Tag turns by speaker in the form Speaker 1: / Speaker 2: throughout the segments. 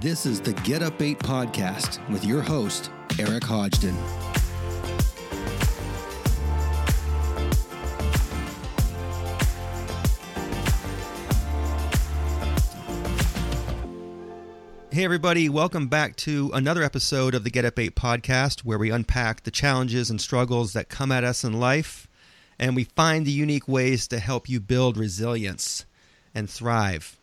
Speaker 1: This is the Get Up 8 podcast with your host, Eric Hodgdon. Hey, everybody, welcome back to another episode of the Get Up 8 podcast where we unpack the challenges and struggles that come at us in life and we find the unique ways to help you build resilience and thrive.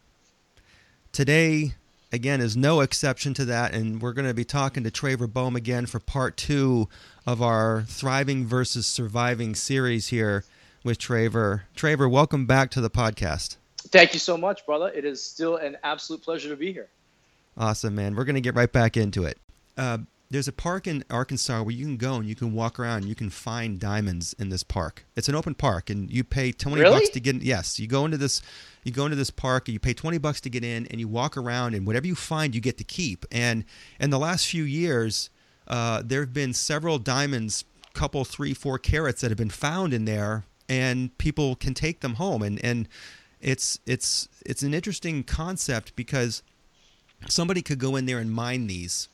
Speaker 1: Today, again, is no exception to that, and we're going to be talking to Traver Boehm again for part two of our Thriving versus Surviving series here with Traver. Traver, welcome back to the podcast.
Speaker 2: Thank you so much, brother. It is still an absolute pleasure to be here.
Speaker 1: Awesome, man. We're going to get right back into it. Uh, there's a park in Arkansas where you can go and you can walk around. And you can find diamonds in this park. It's an open park, and you pay twenty
Speaker 2: Really?
Speaker 1: bucks to get. in. Yes, you go into this. You go into this park, and you pay twenty bucks to get in, and you walk around, and whatever you find, you get to keep. And in the last few years, uh, there have been several diamonds, couple three, four carats that have been found in there, and people can take them home. And and it's it's it's an interesting concept because somebody could go in there and mine these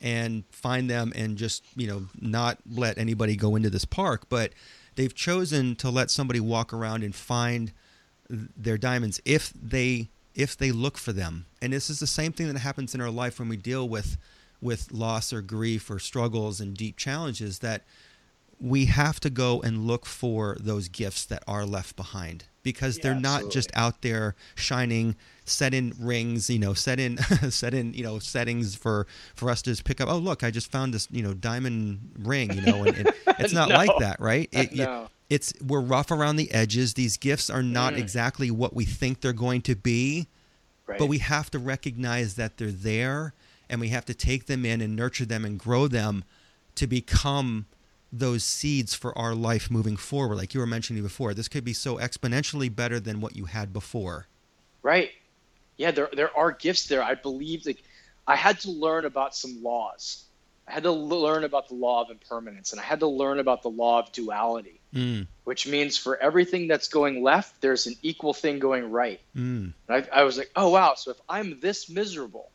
Speaker 1: and find them and just you know not let anybody go into this park. But they've chosen to let somebody walk around and find their diamonds if they if they look for them. And this is the same thing that happens in our life when we deal with with loss or grief or struggles and deep challenges that we have to go and look for those gifts that are left behind because
Speaker 2: Yeah,
Speaker 1: they're not just out there shining set in rings you know set in set in you know settings for for us to just pick up oh look i just found this you know diamond ring you know and, and it's not like that right it,
Speaker 2: No.
Speaker 1: it's we're rough around the edges these gifts are not
Speaker 2: Mm.
Speaker 1: exactly what we think they're going to be
Speaker 2: Right.
Speaker 1: but we have to recognize that they're there and we have to take them in and nurture them and grow them to become those seeds for our life moving forward like you were mentioning before this could be so exponentially better than what you had before
Speaker 2: right. Yeah, there there are gifts there. I believe like I had to learn about some laws. I had to learn about the law of impermanence, and I had to learn about the law of duality,
Speaker 1: mm,
Speaker 2: which means for everything that's going left, there's an equal thing going right.
Speaker 1: mm,
Speaker 2: I, I was like, oh wow, so if I'm this miserable,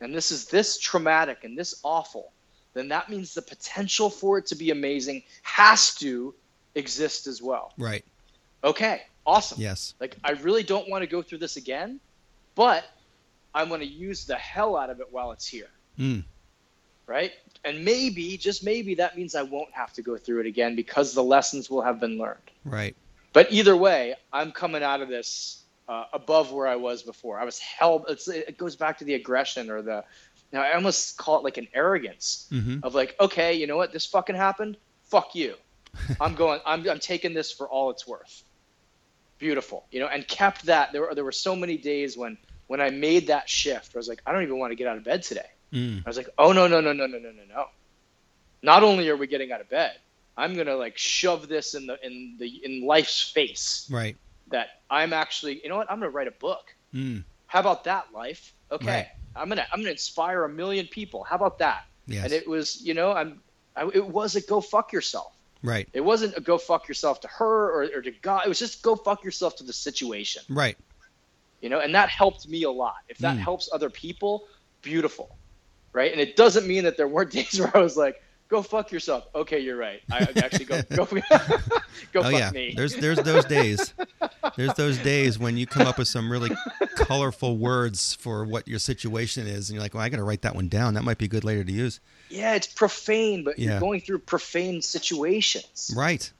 Speaker 2: and this is this traumatic and this awful, then that means the potential for it to be amazing has to exist as well.
Speaker 1: right
Speaker 2: Okay, awesome.
Speaker 1: yes
Speaker 2: Like I really don't want to go through this again, but I'm going to use the hell out of it while it's here,
Speaker 1: mm,
Speaker 2: right? And maybe, just maybe, that means I won't have to go through it again because the lessons will have been learned.
Speaker 1: right
Speaker 2: But either way, I'm coming out of this uh, above where I was before. I was held. It's, it goes back to the aggression or the. Now I almost call it like an arrogance
Speaker 1: hmm
Speaker 2: of like, okay, you know what? This fucking happened. Fuck you. I'm going. I'm, I'm taking this for all it's worth. Beautiful, you know, and kept that. There were there were so many days when when I made that shift. I was like, I don't even want to get out of bed today.
Speaker 1: mm,
Speaker 2: I was like, oh no no no no no no no no. Not only are we getting out of bed, I'm gonna like shove this in the in the in life's face
Speaker 1: right
Speaker 2: that I'm actually. You know what? I'm gonna write a book.
Speaker 1: mm,
Speaker 2: How about that, life? Okay,
Speaker 1: Right.
Speaker 2: I'm gonna I'm gonna inspire a million people. How about that?
Speaker 1: yes
Speaker 2: And it was, you know, I'm. I, it was a go fuck yourself.
Speaker 1: right
Speaker 2: It wasn't a go fuck yourself to her or, or to God. It was just go fuck yourself to the situation,
Speaker 1: right
Speaker 2: you know, and that helped me a lot. If that
Speaker 1: Mm.
Speaker 2: helps other people, beautiful, right? And it doesn't mean that there weren't days where I was like, go fuck yourself. Okay, you're right. I actually go go go
Speaker 1: oh
Speaker 2: fuck
Speaker 1: yeah
Speaker 2: me.
Speaker 1: there's there's those days there's those days when you come up with some really colorful words for what your situation is and you're like well i gotta write that one down that might be good later to use
Speaker 2: yeah, it's profane, but
Speaker 1: Yeah.
Speaker 2: you're going through profane situations,
Speaker 1: right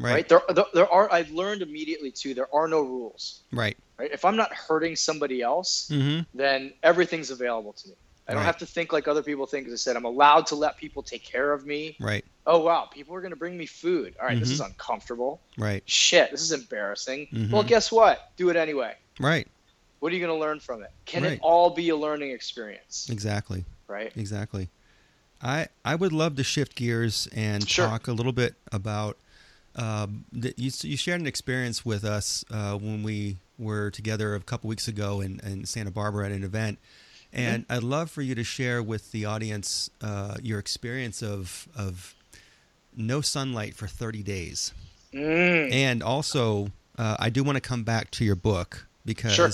Speaker 2: right?
Speaker 1: right
Speaker 2: There, there, there are. I've learned immediately too. There are no rules,
Speaker 1: right
Speaker 2: right? If I'm not hurting somebody else,
Speaker 1: mm-hmm
Speaker 2: then everything's available to me. I don't
Speaker 1: Right.
Speaker 2: have to think like other people think. As I said, I'm allowed to let people take care of me.
Speaker 1: right
Speaker 2: Oh wow, people are going to bring me food. All right, this
Speaker 1: Mhm.
Speaker 2: is uncomfortable.
Speaker 1: right
Speaker 2: Shit, this is embarrassing.
Speaker 1: Mhm.
Speaker 2: Well, guess what? Do it anyway.
Speaker 1: right
Speaker 2: What are you going to learn from it? Can
Speaker 1: Right.
Speaker 2: it all be a learning experience?
Speaker 1: exactly
Speaker 2: Right?
Speaker 1: exactly i i would love to shift gears and
Speaker 2: Sure.
Speaker 1: talk a little bit about that you, you shared an experience with us uh, when we were together a couple weeks ago in, in Santa Barbara at an event, and I'd love for you to share with the audience uh, your experience of of no sunlight for 30 days,
Speaker 2: Mm.
Speaker 1: and also uh, I do want to come back to your book because
Speaker 2: Sure.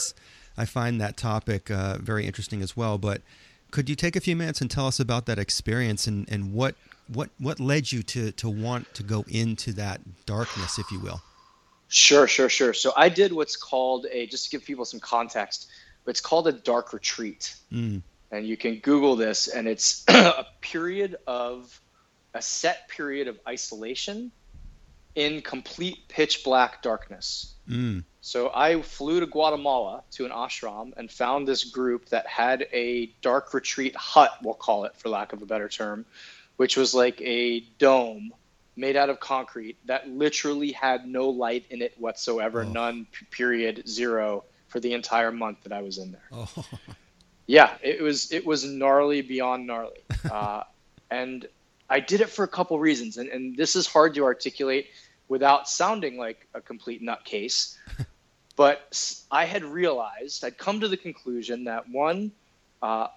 Speaker 1: I find that topic uh, very interesting as well. But could you take a few minutes and tell us about that experience and, and what what what led you to to want to go into that darkness, if you will?
Speaker 2: Sure, sure, sure. So I did what's called a just to give people some context. It's called a dark retreat,
Speaker 1: Mm.
Speaker 2: and you can Google this, and it's a period of a set period of isolation in complete pitch black darkness.
Speaker 1: Mm.
Speaker 2: So I flew to Guatemala to an ashram and found this group that had a dark retreat hut, we'll call it for lack of a better term, which was like a dome made out of concrete that literally had no light in it whatsoever,
Speaker 1: Oh.
Speaker 2: none, period, zero for the entire month that I was in there.
Speaker 1: Oh.
Speaker 2: Yeah, it was it was gnarly beyond gnarly, uh, and I did it for a couple reasons, and, and this is hard to articulate without sounding like a complete nutcase. but I had realized I'd come to the conclusion that one, uh,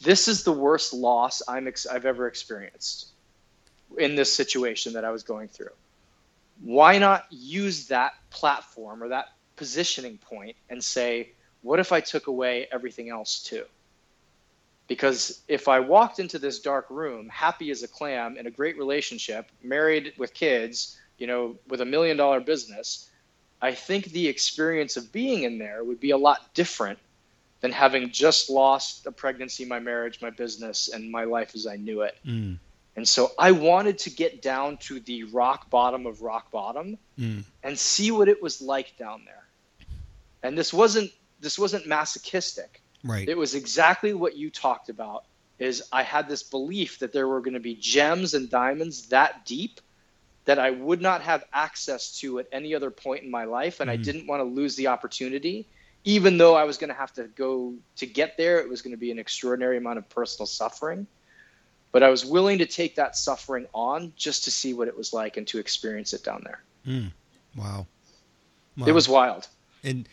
Speaker 2: this is the worst loss I'm ex- I've ever experienced in this situation that I was going through. Why not use that platform or that positioning point and say, what if I took away everything else too? Because if I walked into this dark room, happy as a clam, in a great relationship, married with kids, you know, with a million dollar business, I think the experience of being in there would be a lot different than having just lost a pregnancy, my marriage, my business, and my life as I knew it.
Speaker 1: Mm.
Speaker 2: And so I wanted to get down to the rock bottom of rock bottom
Speaker 1: Mm.
Speaker 2: and see what it was like down there. And this wasn't this wasn't masochistic.
Speaker 1: Right.
Speaker 2: It was exactly what you talked about. Is I had this belief that there were going to be gems and diamonds that deep that I would not have access to at any other point in my life, and I
Speaker 1: Mhm.
Speaker 2: didn't want to lose the opportunity. Even though I was going to have to go to get there, it was going to be an extraordinary amount of personal suffering. But I was willing to take that suffering on just to see what it was like and to experience it down there.
Speaker 1: Mm. Wow.
Speaker 2: It was wild.
Speaker 1: And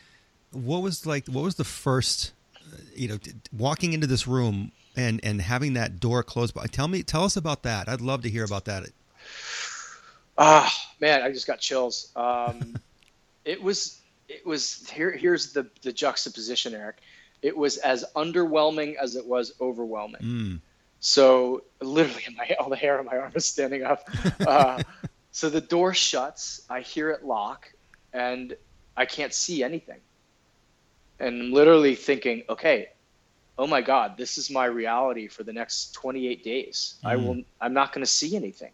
Speaker 1: what was like? What was the first? uh, You know, walking into this room and and having that door closed. But tell me, tell us about that. I'd love to hear about that.
Speaker 2: Ah, man, I just got chills. Um, it was, it was. Here, here's the the juxtaposition, Eric. It was as underwhelming as it was overwhelming.
Speaker 1: Mm.
Speaker 2: So literally, my all the hair on my arm is standing up. Uh, so the door shuts. I hear it lock, and I can't see anything. And literally thinking, okay, oh my God, this is my reality for the next 28 days. I
Speaker 1: Mm.
Speaker 2: will. I'm not going to see anything.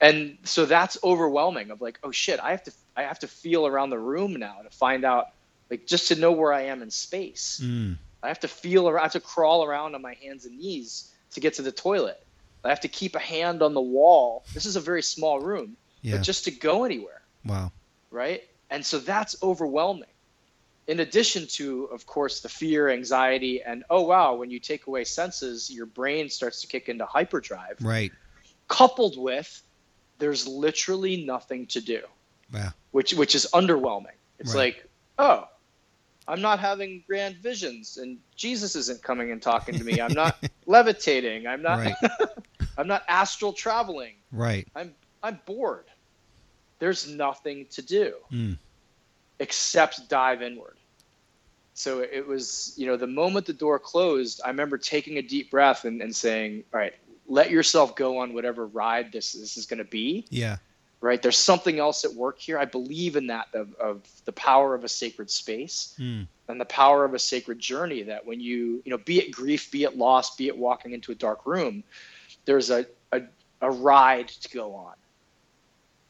Speaker 2: And so that's overwhelming. Of like, oh shit, I have to. I have to feel around the room now to find out, like, just to know where I am in space.
Speaker 1: Mm.
Speaker 2: I have to feel around, I have to crawl around on my hands and knees to get to the toilet. I have to keep a hand on the wall. This is a very small room,
Speaker 1: Yeah.
Speaker 2: but just to go anywhere,
Speaker 1: wow.
Speaker 2: right? And so that's overwhelming. In addition to, of course, the fear, anxiety, and oh wow, when you take away senses, your brain starts to kick into hyperdrive.
Speaker 1: Right.
Speaker 2: Coupled with, there's literally nothing to do
Speaker 1: Wow.
Speaker 2: which which is underwhelming. It's
Speaker 1: Right.
Speaker 2: like, oh, I'm not having grand visions, and Jesus isn't coming and talking to me. I'm not levitating. I'm not.
Speaker 1: Right.
Speaker 2: I'm not astral traveling.
Speaker 1: Right.
Speaker 2: I'm I'm bored. There's nothing to do
Speaker 1: Mm.
Speaker 2: except dive inward. So it was, you know, the moment the door closed, I remember taking a deep breath and, and saying, all right, let yourself go on whatever ride this, this is going to be
Speaker 1: Yeah.
Speaker 2: right? There's something else at work here. I believe in that of, of the power of a sacred space
Speaker 1: Mm.
Speaker 2: and the power of a sacred journey. That when you, you know, be it grief, be it loss, be it walking into a dark room, there's a, a, a ride to go on.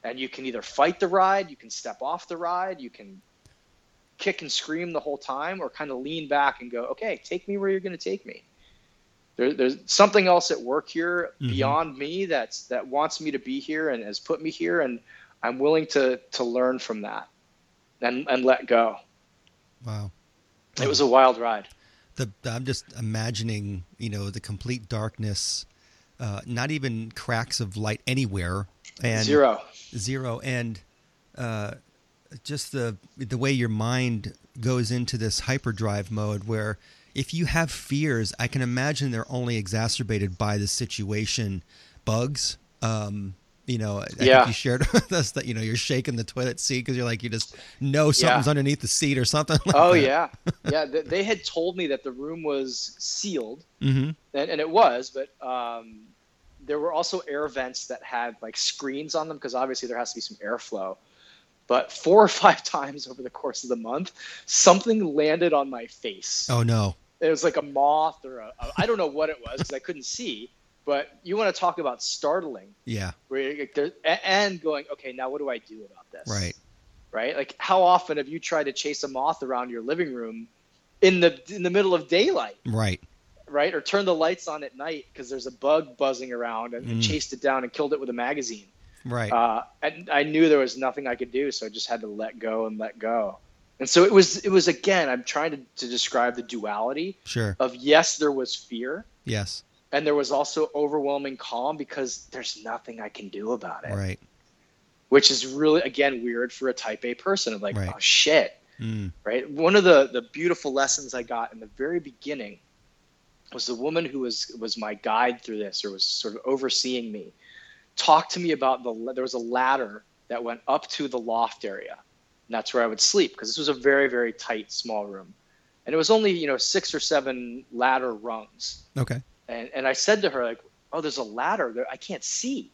Speaker 2: And you can either fight the ride, you can step off the ride, you can kick and scream the whole time, or kind of lean back and go, okay, take me where you're going to take me. There, there's something else at work here
Speaker 1: Mhm.
Speaker 2: beyond me that's that wants me to be here and has put me here, and I'm willing to to learn from that and and let go.
Speaker 1: Wow.
Speaker 2: It was a wild ride.
Speaker 1: the I'm just imagining, you know, the complete darkness, uh, not even cracks of light anywhere, and
Speaker 2: Zero.
Speaker 1: zero, and uh, just the the way your mind goes into this hyperdrive mode, where if you have fears, I can imagine they're only exacerbated by the situation, bugs, um, You know, I
Speaker 2: Yeah.
Speaker 1: think you shared with us that you know you're shaking the toilet seat because you're like you just know something's underneath the seat or something. Like
Speaker 2: oh
Speaker 1: that.
Speaker 2: yeah, yeah. th- They had told me that the room was sealed,
Speaker 1: Mm-hmm.
Speaker 2: and, and it was, but um, there were also air vents that had like screens on them because obviously there has to be some airflow. But four or five times over the course of the month, something landed on my face.
Speaker 1: Oh no.
Speaker 2: It was like a moth or a, a I don't know what it was because I couldn't see. But you want to talk about startling,
Speaker 1: Yeah.
Speaker 2: where you're, like, there- a- and going, okay, now what do I do about this?
Speaker 1: Right.
Speaker 2: right? Like how often have you tried to chase a moth around your living room in the in the middle of daylight,
Speaker 1: Right.
Speaker 2: right? Or turn the lights on at night because there's a bug buzzing around and, and
Speaker 1: Mm.
Speaker 2: chased it down and killed it with a magazine.
Speaker 1: Right.
Speaker 2: Uh, and I knew there was nothing I could do, so I just had to let go and let go. And so it was it was again, I'm trying to, to describe the duality
Speaker 1: sure.
Speaker 2: of yes, there was fear,
Speaker 1: Yes.
Speaker 2: and there was also overwhelming calm because there's nothing I can do about it.
Speaker 1: Right.
Speaker 2: Which is really again weird for a type A person of like,
Speaker 1: Right.
Speaker 2: oh shit.
Speaker 1: Mm.
Speaker 2: right? One of the the beautiful lessons I got in the very beginning was the woman who was was my guide through this, or was sort of overseeing me, talked to me about the there was a ladder that went up to the loft area, and that's where I would sleep because this was a very very tight small room, and it was only you know six or seven ladder rungs,
Speaker 1: Okay.
Speaker 2: and and I said to her like, oh, there's a ladder there I can't see.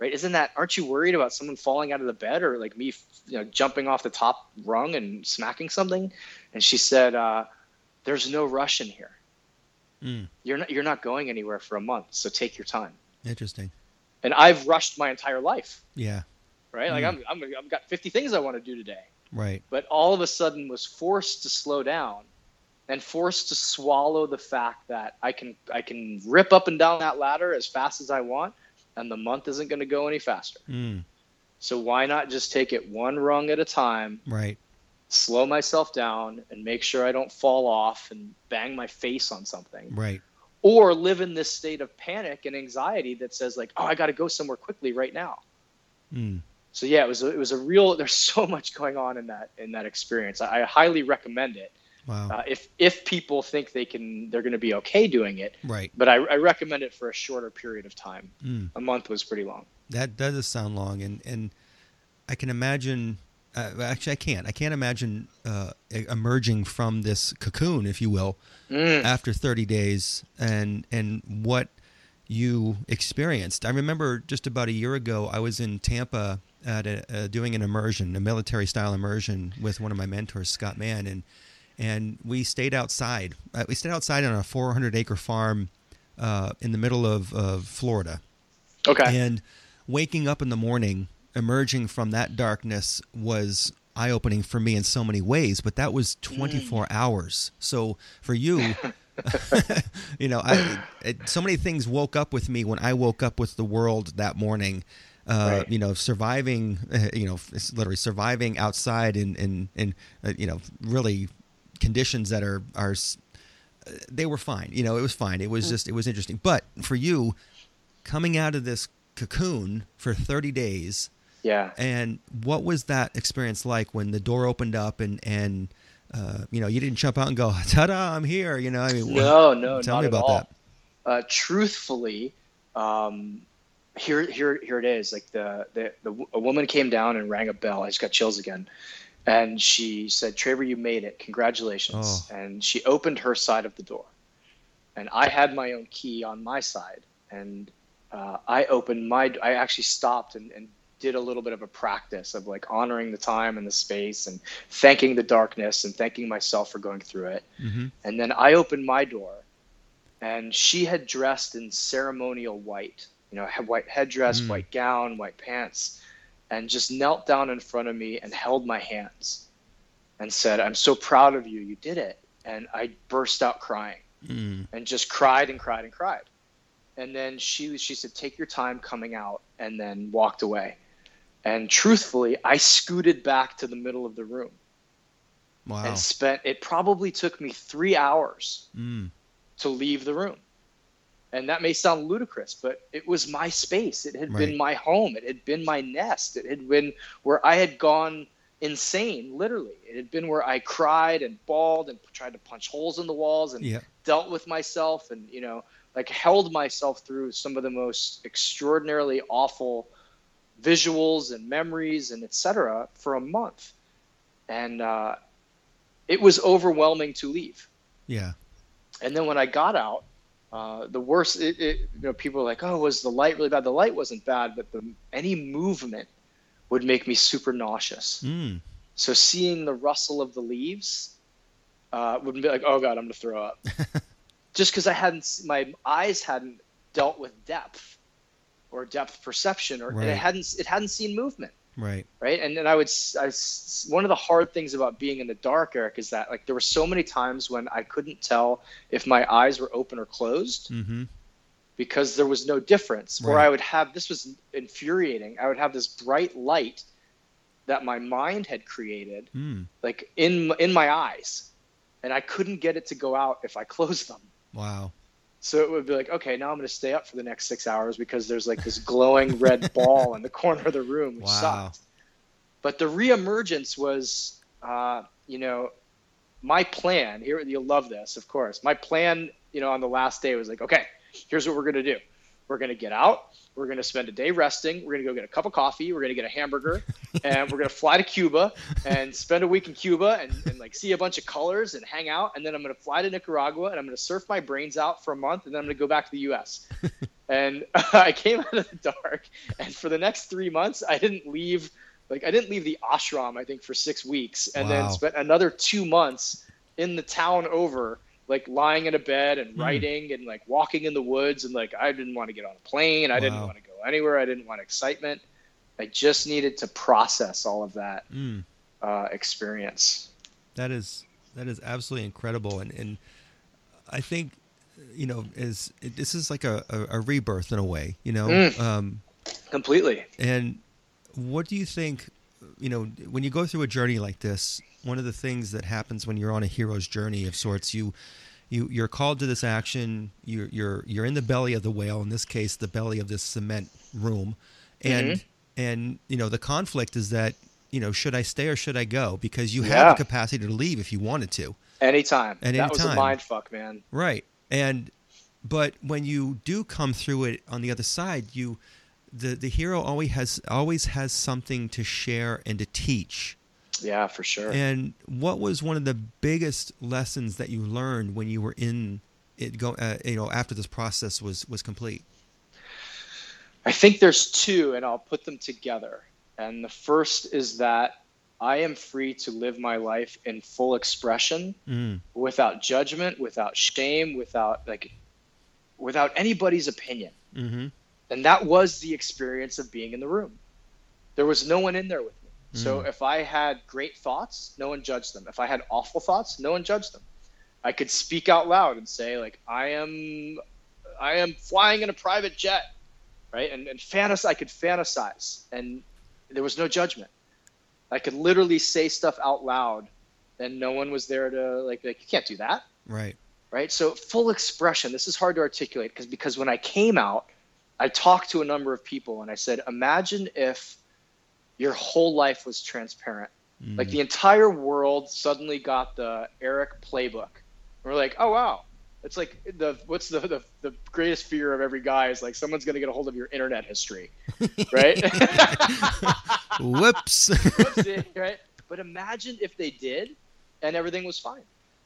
Speaker 2: Right? Isn't that? Aren't you worried about someone falling out of the bed or like me, you know, jumping off the top rung and smacking something? And she said, uh, "There's no rush in here.
Speaker 1: Mm.
Speaker 2: You're not. You're not going anywhere for a month. So take your time."
Speaker 1: Interesting.
Speaker 2: And I've rushed my entire life.
Speaker 1: Yeah.
Speaker 2: Right? Like
Speaker 1: Mm.
Speaker 2: I'm, I'm. I've got 50 things I want to do today.
Speaker 1: Right.
Speaker 2: But all of a sudden was forced to slow down, and forced to swallow the fact that I can. I can rip up and down that ladder as fast as I want, and the month isn't going to go any faster.
Speaker 1: Mm.
Speaker 2: So why not just take it one rung at a time,
Speaker 1: Right.
Speaker 2: slow myself down, and make sure I don't fall off and bang my face on something,
Speaker 1: Right.
Speaker 2: Or live in this state of panic and anxiety that says like, oh, I got to go somewhere quickly right now.
Speaker 1: Mm.
Speaker 2: So yeah, it was a, it was a real. There's so much going on in that in that experience. I, I highly recommend it
Speaker 1: Wow.
Speaker 2: uh, if if people think they can they're going to be okay doing it.
Speaker 1: right.
Speaker 2: But I, I recommend it for a shorter period of time.
Speaker 1: Mm.
Speaker 2: A month was pretty long.
Speaker 1: That that does sound long, and and I can imagine. Uh, actually, I can't. I can't imagine uh, emerging from this cocoon, if you will,
Speaker 2: Mm.
Speaker 1: after 30 days, and and what you experienced. I remember just about a year ago, I was in Tampa at a, uh, doing an immersion, a military style immersion, with one of my mentors, Scott Mann, and and we stayed outside. Uh, we stayed outside on a 400 acre farm uh, in the middle of, of Florida.
Speaker 2: Okay.
Speaker 1: And waking up in the morning, emerging from that darkness was eye opening for me in so many ways, but that was 24 hours. So for you, you know, I, it, so many things woke up with me when I woke up with the world that morning. Uh,
Speaker 2: Right.
Speaker 1: You know, surviving, uh, you know, literally surviving outside in, in, in uh, you know, really conditions that are, are, uh, they were fine. You know, it was fine. It was just, it was interesting. But for you, coming out of this cocoon for 30 days
Speaker 2: yeah.
Speaker 1: and what was that experience like when the door opened up and and uh, you know you didn't jump out and go ta-da i'm here you know i mean
Speaker 2: No, no,
Speaker 1: tell me about that
Speaker 2: Uh, truthfully, um, here, here, here it is. Like the, the, the, a woman came down and rang a bell. I just got chills again, and she said, Traver, you made it. Congratulations!"
Speaker 1: Oh.
Speaker 2: And she opened her side of the door, and I had my own key on my side, and uh, I opened my. I actually stopped and, and did a little bit of a practice of like honoring the time and the space and thanking the darkness and thanking myself for going through it.
Speaker 1: hmm
Speaker 2: And then I opened my door, and she had dressed in ceremonial white, you know, had white headdress,
Speaker 1: Mm.
Speaker 2: white gown, white pants, and just knelt down in front of me and held my hands and said, I'm so proud of you. You did it. And I burst out crying
Speaker 1: mm.
Speaker 2: and just cried and cried and cried. And then she she said, "Take your time coming out," and then walked away. And truthfully, I scooted back to the middle of the room
Speaker 1: wow
Speaker 2: and spent. It probably took me three hours
Speaker 1: mm.
Speaker 2: to leave the room. And that may sound ludicrous, but it was my space. It had
Speaker 1: Right.
Speaker 2: been my home. It had been my nest. It had been where I had gone insane, literally. It had been where I cried and bawled and tried to punch holes in the walls and
Speaker 1: yeah
Speaker 2: dealt with myself and, you know, like held myself through some of the most extraordinarily awful visuals and memories and etc. for a month, and uh, it was overwhelming to leave.
Speaker 1: Yeah.
Speaker 2: And then when I got out, uh, the worst, it, it, you know, people were like, "Oh, was the light really bad?" The light wasn't bad, but the any movement would make me super nauseous.
Speaker 1: Mm.
Speaker 2: So seeing the rustle of the leaves uh, would be like, "Oh God, I'm gonna throw up," just because I hadn't, my eyes hadn't dealt with depth or depth perception, or and
Speaker 1: Right.
Speaker 2: it hadn't, it hadn't seen movement
Speaker 1: Right.
Speaker 2: right and then i would I one of the hard things about being in the dark eric is that like there were so many times when i couldn't tell if my eyes were open or closed
Speaker 1: Mm-hmm.
Speaker 2: because there was no difference or i would have this was infuriating i would have this bright light that my mind had created
Speaker 1: Mm.
Speaker 2: like in in my eyes and i couldn't get it to go out if i closed them
Speaker 1: Wow.
Speaker 2: So it would be like, okay, now I'm going to stay up for the next six hours because there's like this glowing red ball in the corner of the room, which
Speaker 1: Wow.
Speaker 2: sucked. But the reemergence was, uh, you know, my plan. Here, you'll love this, of course. My plan, you know, on the last day was like, okay, here's what we're going to do. We're going to get out. We're going to spend a day resting. We're going to go get a cup of coffee. We're going to get a hamburger, and we're going to fly to Cuba and spend a week in Cuba and, and like see a bunch of colors and hang out. And then I'm going to fly to Nicaragua and I'm going to surf my brains out for a month, and then I'm going to go back to the U.S. and I came out of the dark, and for the next three months, I didn't leave. Like I didn't leave the ashram, I think, for six weeks, and
Speaker 1: Wow.
Speaker 2: then spent another two months in the town over like lying in a bed and
Speaker 1: Hmm.
Speaker 2: writing and like walking in the woods and like I didn't want to get on a plane. I didn't want to go anywhere. I didn't want excitement. I just needed to process all of that
Speaker 1: Mm.
Speaker 2: uh, experience.
Speaker 1: That is that is absolutely incredible, and and I think you know is this is like a, a, a rebirth in a way, you know.
Speaker 2: Mm.
Speaker 1: Um,
Speaker 2: Completely.
Speaker 1: and what do you think? You know, when you go through a journey like this, one of the things that happens when you're on a hero's journey of sorts, you you you're called to this action. You're you're you're in the belly of the whale. In this case, the belly of this cement room, and
Speaker 2: Mhm.
Speaker 1: and you know the conflict is that you know should I stay or should I go? Because you have
Speaker 2: Yeah.
Speaker 1: the capacity to leave if you wanted to.
Speaker 2: Anytime.
Speaker 1: At
Speaker 2: that
Speaker 1: any
Speaker 2: was
Speaker 1: time.
Speaker 2: a mind fuck, man.
Speaker 1: Right. And but when you do come through it on the other side, you the the hero always has always has something to share and to teach.
Speaker 2: Yeah, for sure.
Speaker 1: And what was one of the biggest lessons that you learned when you were in it go uh, you know after this process was was complete?
Speaker 2: I think there's two, and I'll put them together. And the first is that I am free to live my life in full expression
Speaker 1: Mm,
Speaker 2: without judgment, without shame, without like without anybody's opinion.
Speaker 1: mm-hmm.
Speaker 2: And that was the experience of being in the room. There was no one in there with me. So
Speaker 1: Mm.
Speaker 2: if I had great thoughts, no one judged them. If I had awful thoughts, no one judged them. I could speak out loud and say like I am I am flying in a private jet, right? And and fantas I could fantasize and there was no judgment. I could literally say stuff out loud and no one was there to like like you can't do that
Speaker 1: Right.
Speaker 2: right? So full expression. This is hard to articulate because because when I came out, I talked to a number of people and I said, imagine if your whole life was transparent.
Speaker 1: Mm.
Speaker 2: Like the entire world suddenly got the Eric playbook. And we're like, oh wow. It's like the what's the, the the greatest fear of every guy is like someone's gonna get a hold of your internet history, right?
Speaker 1: Whoops.
Speaker 2: Whoopsie, right? But imagine if they did, and everything was fine.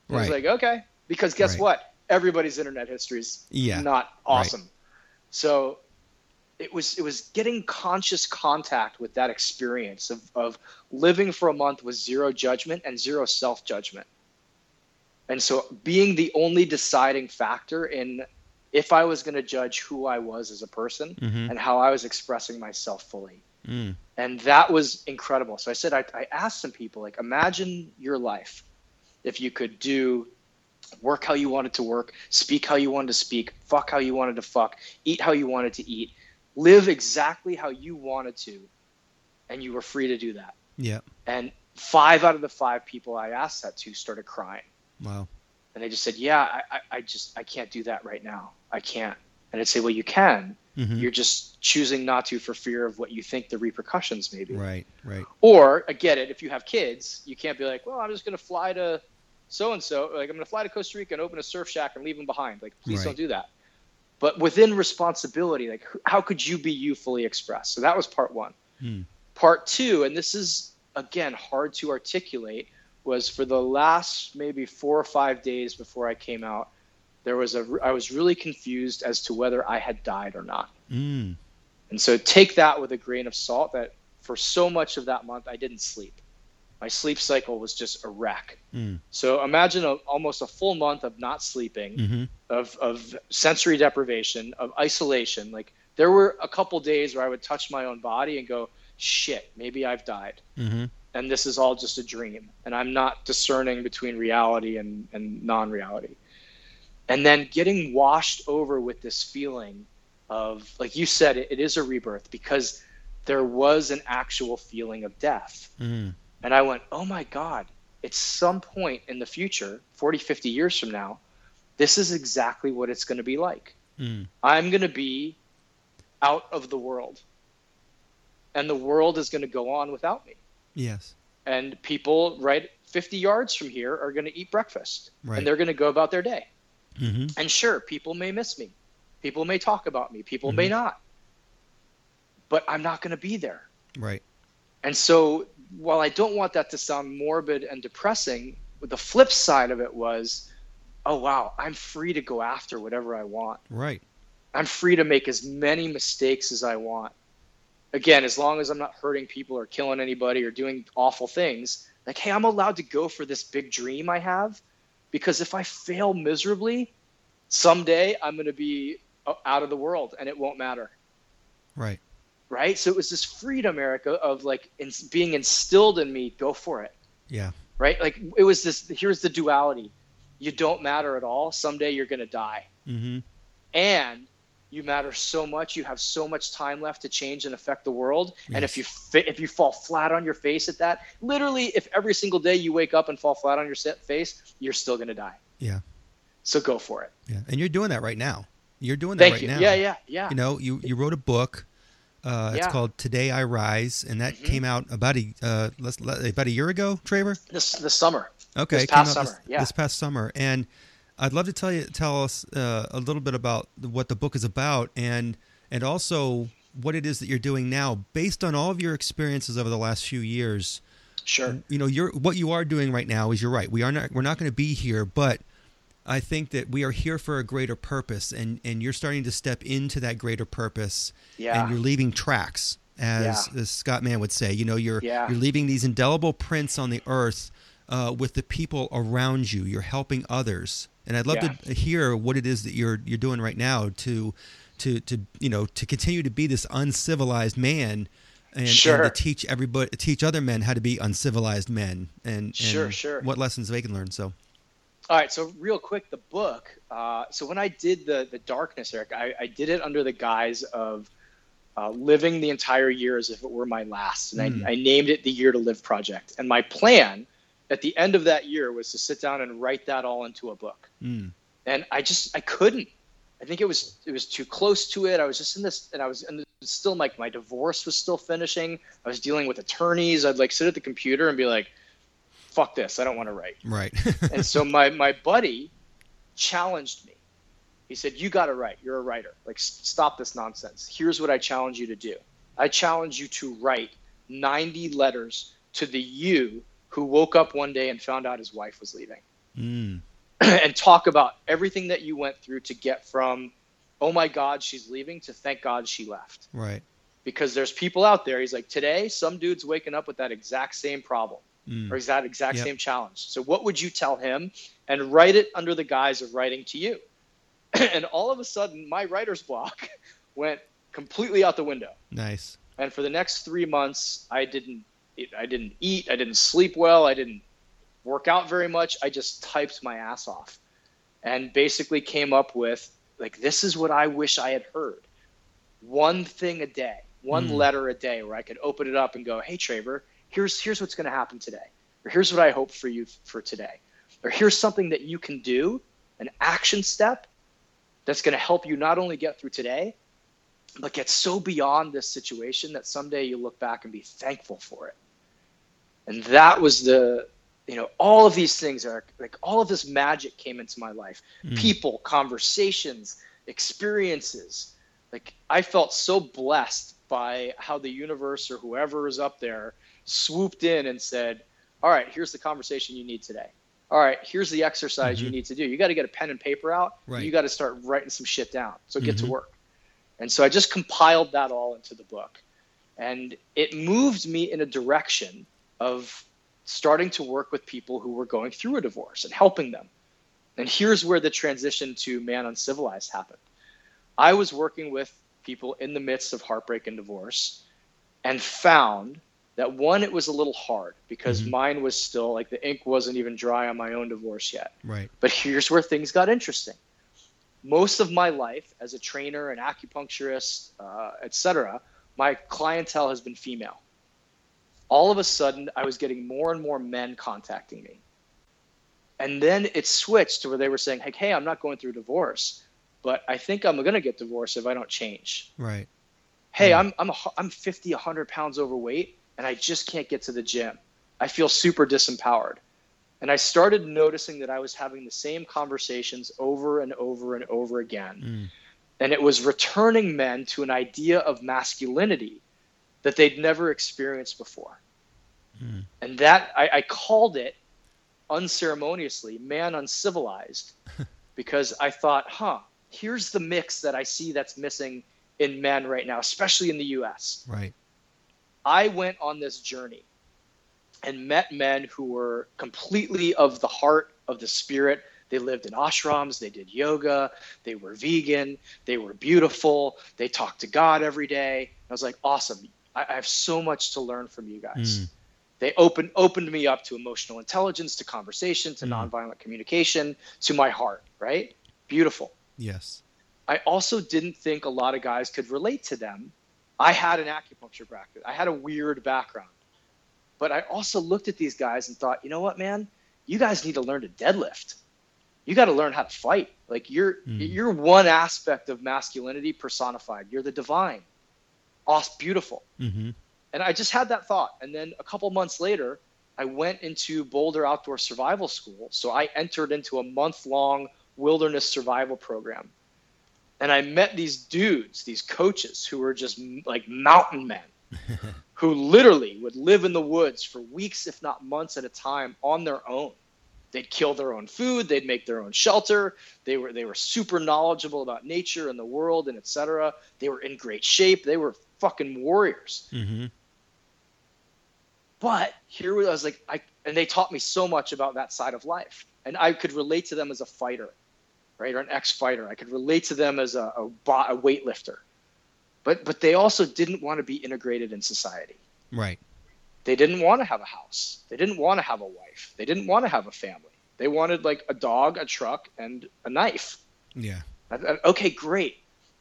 Speaker 2: It was like okay, because guess
Speaker 1: Right.
Speaker 2: what? Everybody's internet history is
Speaker 1: Yeah.
Speaker 2: not awesome. Right. So it was it was getting conscious contact with that experience of, of living for a month with zero judgment and zero self judgment. And so being the only deciding factor in if I was going to judge who I was as a person
Speaker 1: Mhm.
Speaker 2: and how I was expressing myself fully
Speaker 1: Mm.
Speaker 2: and that was incredible so i said I, I asked some people like imagine your life if you could do work how you wanted to work speak how you wanted to speak fuck how you wanted to fuck eat how you wanted to eat live exactly how you wanted to and you were free to do that
Speaker 1: Yeah.
Speaker 2: and five out of the five people i asked that to started crying
Speaker 1: Wow.
Speaker 2: and they just said yeah i, I, I just i can't do that right now i can't and i'd say well you can
Speaker 1: Mhm.
Speaker 2: you're just choosing not to for fear of what you think the repercussions may be
Speaker 1: Right. Right.
Speaker 2: or I get it, if you have kids, you can't be like, well, I'm just going to fly to so and so. Like, I'm going to fly to Costa Rica and open a surf shack and leave them behind. Like, please
Speaker 1: Right.
Speaker 2: don't do that. But within responsibility, like how could you be you fully expressed? So that was part one.
Speaker 1: Hmm.
Speaker 2: Part two, and this is again hard to articulate, was for the last maybe four or five days before I came out, there was a I was really confused as to whether I had died or not.
Speaker 1: Mm.
Speaker 2: And so take that with a grain of salt that for so much of that month I didn't sleep. My sleep cycle was just a wreck.
Speaker 1: Mm.
Speaker 2: So imagine a, almost a full month of not sleeping,
Speaker 1: hmm
Speaker 2: of, of sensory deprivation, of isolation. Like there were a couple days where I would touch my own body and go, shit, maybe I've died.
Speaker 1: hmm
Speaker 2: And this is all just a dream. And I'm not discerning between reality and, and non reality. And then getting washed over with this feeling of, like you said, it, it is a rebirth because there was an actual feeling of death.
Speaker 1: Mm.
Speaker 2: And I went, oh my God, at some point in the future, 40, 50 years from now, this is exactly what it's going to be like.
Speaker 1: Mm.
Speaker 2: I'm going to be out of the world. And the world is going to go on without me.
Speaker 1: Yes.
Speaker 2: And people right 50 yards from here are going to eat breakfast
Speaker 1: Right.
Speaker 2: and they're going to go about their day.
Speaker 1: hmm
Speaker 2: And sure, people may miss me. People may talk about me. People may not. But I'm not going to be there.
Speaker 1: Right.
Speaker 2: And so, while I don't want that to sound morbid and depressing, the flip side of it was, oh, wow, I'm free to go after whatever I want.
Speaker 1: Right.
Speaker 2: I'm free to make as many mistakes as I want. Again, as long as I'm not hurting people or killing anybody or doing awful things, like, hey, I'm allowed to go for this big dream I have because if I fail miserably, someday I'm going to be uh, out of the world and it won't matter
Speaker 1: Right.
Speaker 2: Right? So it was this freedom, Erica, of like in, being instilled in me. Go for it,
Speaker 1: Yeah.
Speaker 2: right? Like it was this. Here's the duality: you don't matter at all. Someday you're gonna die,
Speaker 1: hmm
Speaker 2: and you matter so much. You have so much time left to change and affect the world. And if you if you fall flat on your face at that, literally, if every single day you wake up and fall flat on your set face, you're still gonna die.
Speaker 1: Yeah.
Speaker 2: So go for it.
Speaker 1: Yeah. And you're doing that right now. You're doing that
Speaker 2: Thank
Speaker 1: right
Speaker 2: you.
Speaker 1: now.
Speaker 2: Yeah, yeah, yeah.
Speaker 1: You know, you you wrote a book. Uh, it's
Speaker 2: Yeah.
Speaker 1: called Today I Rise, and that
Speaker 2: Mhm.
Speaker 1: came out about a uh, about a year ago. Traver.
Speaker 2: This this summer.
Speaker 1: Okay,
Speaker 2: This past summer, yeah.
Speaker 1: this past summer, and I'd love to tell you tell us uh, a little bit about what the book is about, and and also what it is that you're doing now, based on all of your experiences over the last few years.
Speaker 2: Sure.
Speaker 1: You know, you're what you are doing right now is you're right. We are not we're not going to be here, but I think that we are here for a greater purpose, and and you're starting to step into that greater purpose,
Speaker 2: Yeah.
Speaker 1: and you're leaving tracks, as,
Speaker 2: Yeah.
Speaker 1: as Scott Mann would say. You know, you're
Speaker 2: Yeah.
Speaker 1: you're leaving these indelible prints on the earth uh, with the people around you. You're helping others, and I'd love
Speaker 2: Yeah.
Speaker 1: to hear what it is that you're you're doing right now to to to you know to continue to be this uncivilized man. And,
Speaker 2: Sure.
Speaker 1: and to teach everybody, teach other men how to be uncivilized men, and, and
Speaker 2: Sure, sure.
Speaker 1: what lessons they can learn. So,
Speaker 2: All right, so real quick, the book. Uh, so when I did the the darkness, Eric, I, I did it under the guise of uh, living the entire year as if it were my last, and
Speaker 1: Mm.
Speaker 2: I, I named it the Year to Live Project. And my plan at the end of that year was to sit down and write that all into a book.
Speaker 1: mm,
Speaker 2: And I just I couldn't. I think it was it was too close to it. I was just in this, and I was and still like my divorce was still finishing. I was dealing with attorneys. I'd like sit at the computer and be like, "Fuck this! I don't want to write."
Speaker 1: right,
Speaker 2: and so my my buddy challenged me. He said, "You got to write. You're a writer. Like, stop this nonsense. Here's what I challenge you to do. I challenge you to write 90 letters to the you who woke up one day and found out his wife was leaving,
Speaker 1: mm,
Speaker 2: and talk about everything that you went through to get from, oh my God, she's leaving, to thank God she left."
Speaker 1: right,
Speaker 2: Because there's people out there. He's like, today, some dude's waking up with that exact same problem
Speaker 1: mm,
Speaker 2: or is that exact
Speaker 1: Yep.
Speaker 2: same challenge. So what would you tell him and write it under the guise of writing to you? and all of a sudden my writer's block went completely out the window.
Speaker 1: nice,
Speaker 2: And for the next 3 months I didn't I didn't eat, I didn't sleep well, I didn't work out very much. I just typed my ass off and basically came up with like this is what I wish I had heard. One thing a day, one
Speaker 1: Mm.
Speaker 2: letter a day where I could open it up and go, "Hey Traver, here's here's what's going to happen today." Or here's what I hope for you for today. Or here's something that you can do, an action step that's going to help you not only get through today, but get so beyond this situation that someday you look back and be thankful for it. And that was the, you know, all of these things are like all of this magic came into my life.
Speaker 1: Mm.
Speaker 2: People, conversations, experiences. Like I felt so blessed by how the universe or whoever is up there swooped in and said, "All right, here's the conversation you need today. All right, here's the exercise mm-hmm. you need to do. You got to get a pen and paper out. Right. You got to start writing some shit down. So get mm-hmm. to work." And so I just compiled that all into the book. And it moved me in a direction of starting to work with people who were going through a divorce and helping them. And here's where the transition to Man Uncivilized happened. I was working with people in the midst of heartbreak and divorce and found that one, it was a little hard because mm-hmm. mine was still like the ink wasn't even dry on my own divorce yet.
Speaker 1: Right.
Speaker 2: But here's where things got interesting. Most of my life as a trainer, an acupuncturist, uh, etc., my clientele has been female. All of a sudden, I was getting more and more men contacting me. And then it switched to where they were saying, hey, hey, I'm not going through divorce, but I think I'm going to get divorced if I don't change.
Speaker 1: Right.
Speaker 2: Hey. I'm, I'm, a, I'm 50, 100 pounds overweight, and I just can't get to the gym. I feel super disempowered. And I started noticing that I was having the same conversations over and over and over again. Mm. And it was returning men to an idea of masculinity that they'd never experienced before. Mm. And that I, I called it unceremoniously man uncivilized because I thought, huh, here's the mix that I see that's missing in men right now, especially in the US.
Speaker 1: Right.
Speaker 2: I went on this journey and met men who were completely of the heart of the spirit they lived in ashrams, they did yoga, they were vegan, they were beautiful, they talked to God every day. I was like, awesome. I, I have so much to learn from you guys. Mm. They opened opened me up to emotional intelligence, to conversation, to mm. nonviolent communication, to my heart, right? Beautiful.
Speaker 1: Yes.
Speaker 2: I also didn't think a lot of guys could relate to them. I had an acupuncture background. I had a weird background. But I also looked at these guys and thought, you know what, man? You guys need to learn to deadlift you got to learn how to fight. Like you're mm. you're one aspect of masculinity personified. You're the divine. Awesome, beautiful. Mm-hmm. And I just had that thought, and then a couple months later, I went into Boulder Outdoor Survival School. So I entered into a month long wilderness survival program. And I met these dudes, these coaches who were just like mountain men, who literally would live in the woods for weeks, if not months at a time on their own. They'd kill their own food they'd make their own shelter they were they were super knowledgeable about nature and the world and etc they were in great shape they were fucking warriors. Mm-hmm. but here i was like i and they taught me so much about that side of life. And i could relate to them as a fighter right or an ex-fighter i could relate to them as a, a, a weightlifter but but they also didn't want to be integrated in society
Speaker 1: right
Speaker 2: they didn't want to have a house. They didn't want to have a wife. They didn't want to have a family. They wanted like a dog, a truck, and a knife.
Speaker 1: Yeah.
Speaker 2: Okay, great.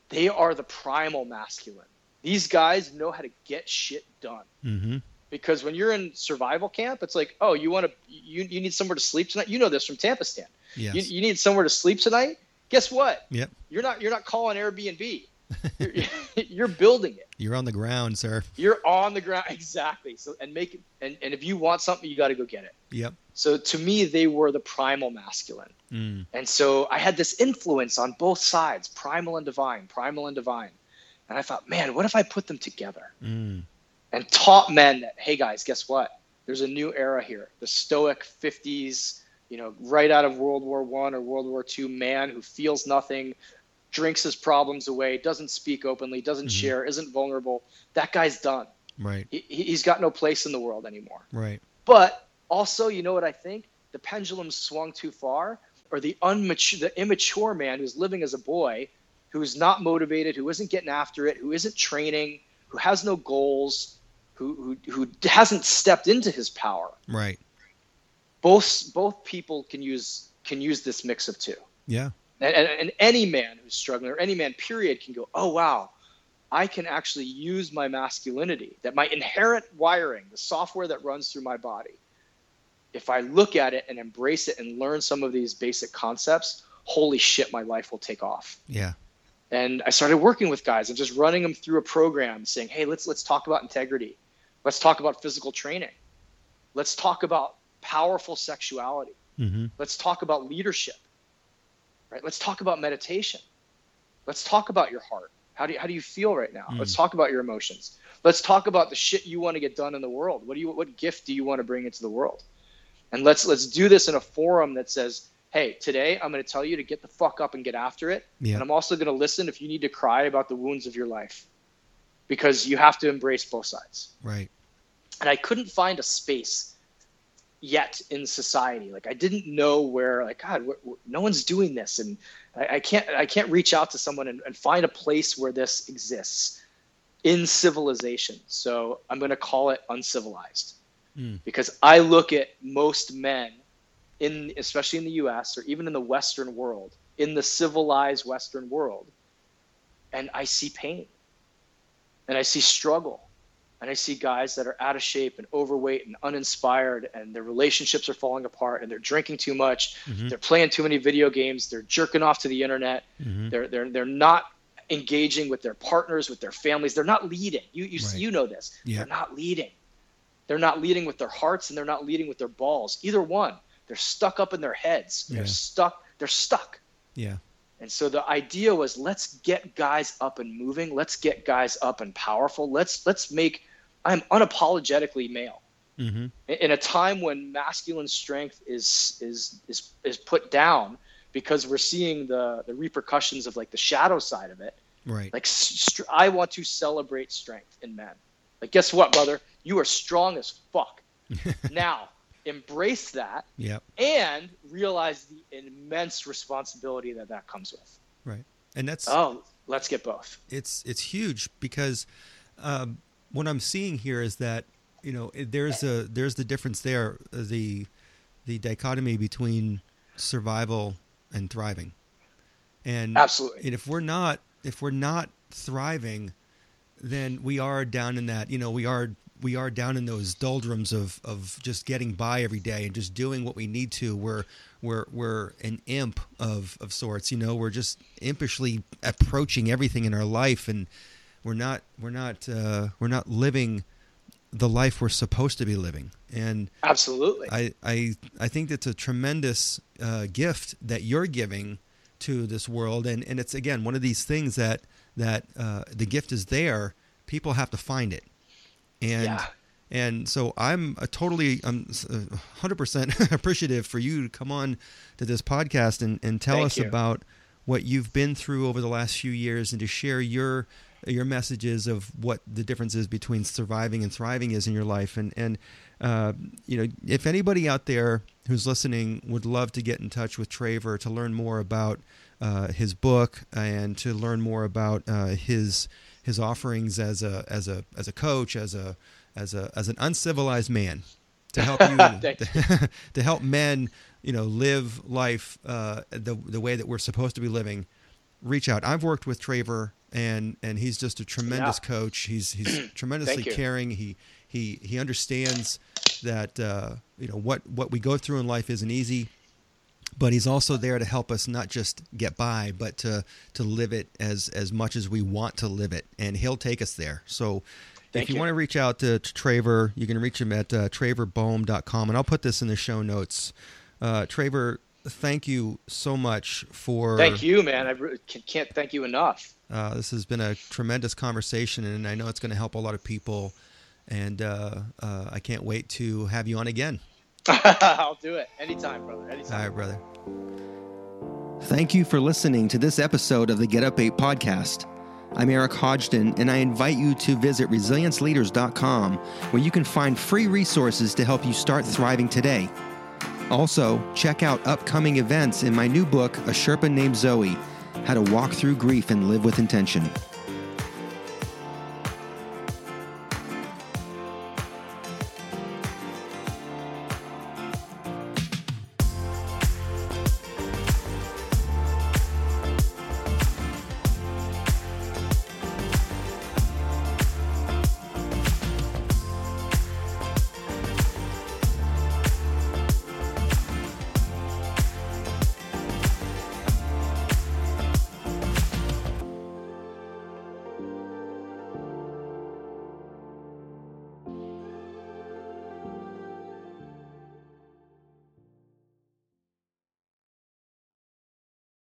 Speaker 2: They are the primal masculine. These guys know how to get shit done. Mm-hmm. Because when you're in survival camp, it's like, oh, you want to, you, you need somewhere to sleep tonight. You know this from Tampa Stand. Yes. You, you need somewhere to sleep tonight. Guess what?
Speaker 1: Yep.
Speaker 2: You're not you're not calling Airbnb. You're, you're, building it.
Speaker 1: You're on the ground, sir.
Speaker 2: You're on the ground exactly. So and make it and, and if you want something, you got to go get it.
Speaker 1: Yep.
Speaker 2: So to me, they were the primal masculine, mm. and so I had this influence on both sides, primal and divine, primal and divine, and I thought, man, what if I put them together mm. And taught men that, hey guys, guess what? There's a new era here. The Stoic '50s, you know, right out of World War One or World War Two man who feels nothing, drinks his problems away, doesn't speak openly, doesn't mm-hmm. share, isn't vulnerable, that guy's done.
Speaker 1: Right.
Speaker 2: He, he's got no place in the world anymore.
Speaker 1: Right.
Speaker 2: But also, you know what I think? The pendulum swung too far, or the unmature, the immature man who's living as a boy, who's not motivated, who isn't getting after it, who isn't training, who has no goals, who who, who hasn't stepped into his power.
Speaker 1: Right.
Speaker 2: Both both people can use can use this mix of two.
Speaker 1: Yeah.
Speaker 2: And, and, and any man who's struggling, or any man, period, can go, oh, wow, I can actually use my masculinity, that my inherent wiring, the software that runs through my body, if I look at it and embrace it and learn some of these basic concepts, holy shit, my life will take off.
Speaker 1: Yeah.
Speaker 2: And I started working with guys and just running them through a program saying, hey, let's let's talk about integrity. Let's talk about physical training. Let's talk about powerful sexuality. Mm-hmm. Let's talk about leadership right? Let's talk about meditation. Let's talk about your heart. How do you, how do you feel right now?
Speaker 1: Mm.
Speaker 2: Let's talk about your emotions. Let's talk about the shit you want to get done in the world. What do you what gift do you want to bring into the world? And let's let's do this in a forum that says, "Hey, today I'm going to tell you to get the fuck up and get after it."
Speaker 1: Yeah.
Speaker 2: And I'm also going to listen if you need to cry about the wounds of your life. Because you have to embrace both sides.
Speaker 1: Right.
Speaker 2: And I couldn't find a space yet in society. Like I didn't know where, like God, no one's doing this, and I, I can't, I can't reach out to someone and, and find a place where this exists in civilization. So I'm going to call it uncivilized,
Speaker 1: Mm.
Speaker 2: because I look at most men in, especially in the U.S. or even in the Western world, in the civilized Western world, and I see pain, and I see struggle and I see guys that are out of shape and overweight and uninspired, and their relationships are falling apart, and they're drinking too much,
Speaker 1: Mhm.
Speaker 2: they're playing too many video games, they're jerking off to the internet,
Speaker 1: Mhm.
Speaker 2: they're they're they're not engaging with their partners, with their families, they're not leading. You you
Speaker 1: Right.
Speaker 2: you know this.
Speaker 1: Yeah.
Speaker 2: They're not leading. They're not leading with their hearts, and they're not leading with their balls. Either one. They're stuck up in their heads. They're
Speaker 1: Yeah.
Speaker 2: stuck. They're stuck.
Speaker 1: Yeah.
Speaker 2: And so the idea was let's get guys up and moving. Let's get guys up and powerful. Let's let's make I'm unapologetically male.
Speaker 1: Mm-hmm.
Speaker 2: In- a time when masculine strength is is is is put down because we're seeing the the repercussions of like the shadow side of it.
Speaker 1: Right.
Speaker 2: Like str- I want to celebrate strength in men. Like guess what, brother? You are strong as fuck. now, embrace that
Speaker 1: Yep.
Speaker 2: and realize the immense responsibility that that comes with.
Speaker 1: Right. And that's
Speaker 2: Oh, let's get both.
Speaker 1: it's it's huge because um, what I'm seeing here is that you know there's a there's the difference there uh, the the dichotomy between survival and thriving and
Speaker 2: Absolutely.
Speaker 1: and if we're not if we're not thriving then we are down in that you know we are we are down in those doldrums of of just getting by every day and just doing what we need to we're we're we're an imp of of sorts you know we're just impishly approaching everything in our life and we're not we're not uh, we're not living the life we're supposed to be living and
Speaker 2: Absolutely.
Speaker 1: I, I I think that's a tremendous uh, gift that you're giving to this world, and, and it's again one of these things that that uh, the gift is there. People have to find it, and
Speaker 2: Yeah.
Speaker 1: and so I'm a totally I'm hundred percent appreciative for you to come on to this podcast and, and tell
Speaker 2: Thank
Speaker 1: us
Speaker 2: you.
Speaker 1: about what you've been through over the last few years and to share your your messages of what the difference is between surviving and thriving is in your life and and uh, you know if anybody out there who's listening would love to get in touch with Traver to learn more about uh, his book and to learn more about uh, his his offerings as a as a as a coach as a as a as an uncivilized man to help you to, to help men you know live life uh, the the way that we're supposed to be living. Reach out. I've worked with traver and and he's just a tremendous
Speaker 2: Yeah.
Speaker 1: coach. He's he's tremendously caring. He he he understands that uh, you know what what we go through in life isn't easy but he's also there to help us not just get by but to to live it as as much as we want to live it and he'll take us there so
Speaker 2: Thank
Speaker 1: if you,
Speaker 2: you.
Speaker 1: want to reach out to, to Traver, you can reach him at uh, traverboehm.com, and I'll put this in the show notes. Uh, Traver, thank you so much for.
Speaker 2: Thank you, man. I re- can- can't thank you enough.
Speaker 1: Uh, this has been a tremendous conversation, and I know it's going to help a lot of people. And uh, uh, I can't wait to have you on again.
Speaker 2: I'll do it anytime, brother. Anytime.
Speaker 1: All right, brother. Thank you for listening to this episode of the Get Up 8 podcast. I'm Eric Hodgdon, and I invite you to visit resilienceleaders.com where you can find free resources to help you start thriving today. Also, check out upcoming events in my new book, A Sherpa Named Zoe How to Walk Through Grief and Live with Intention.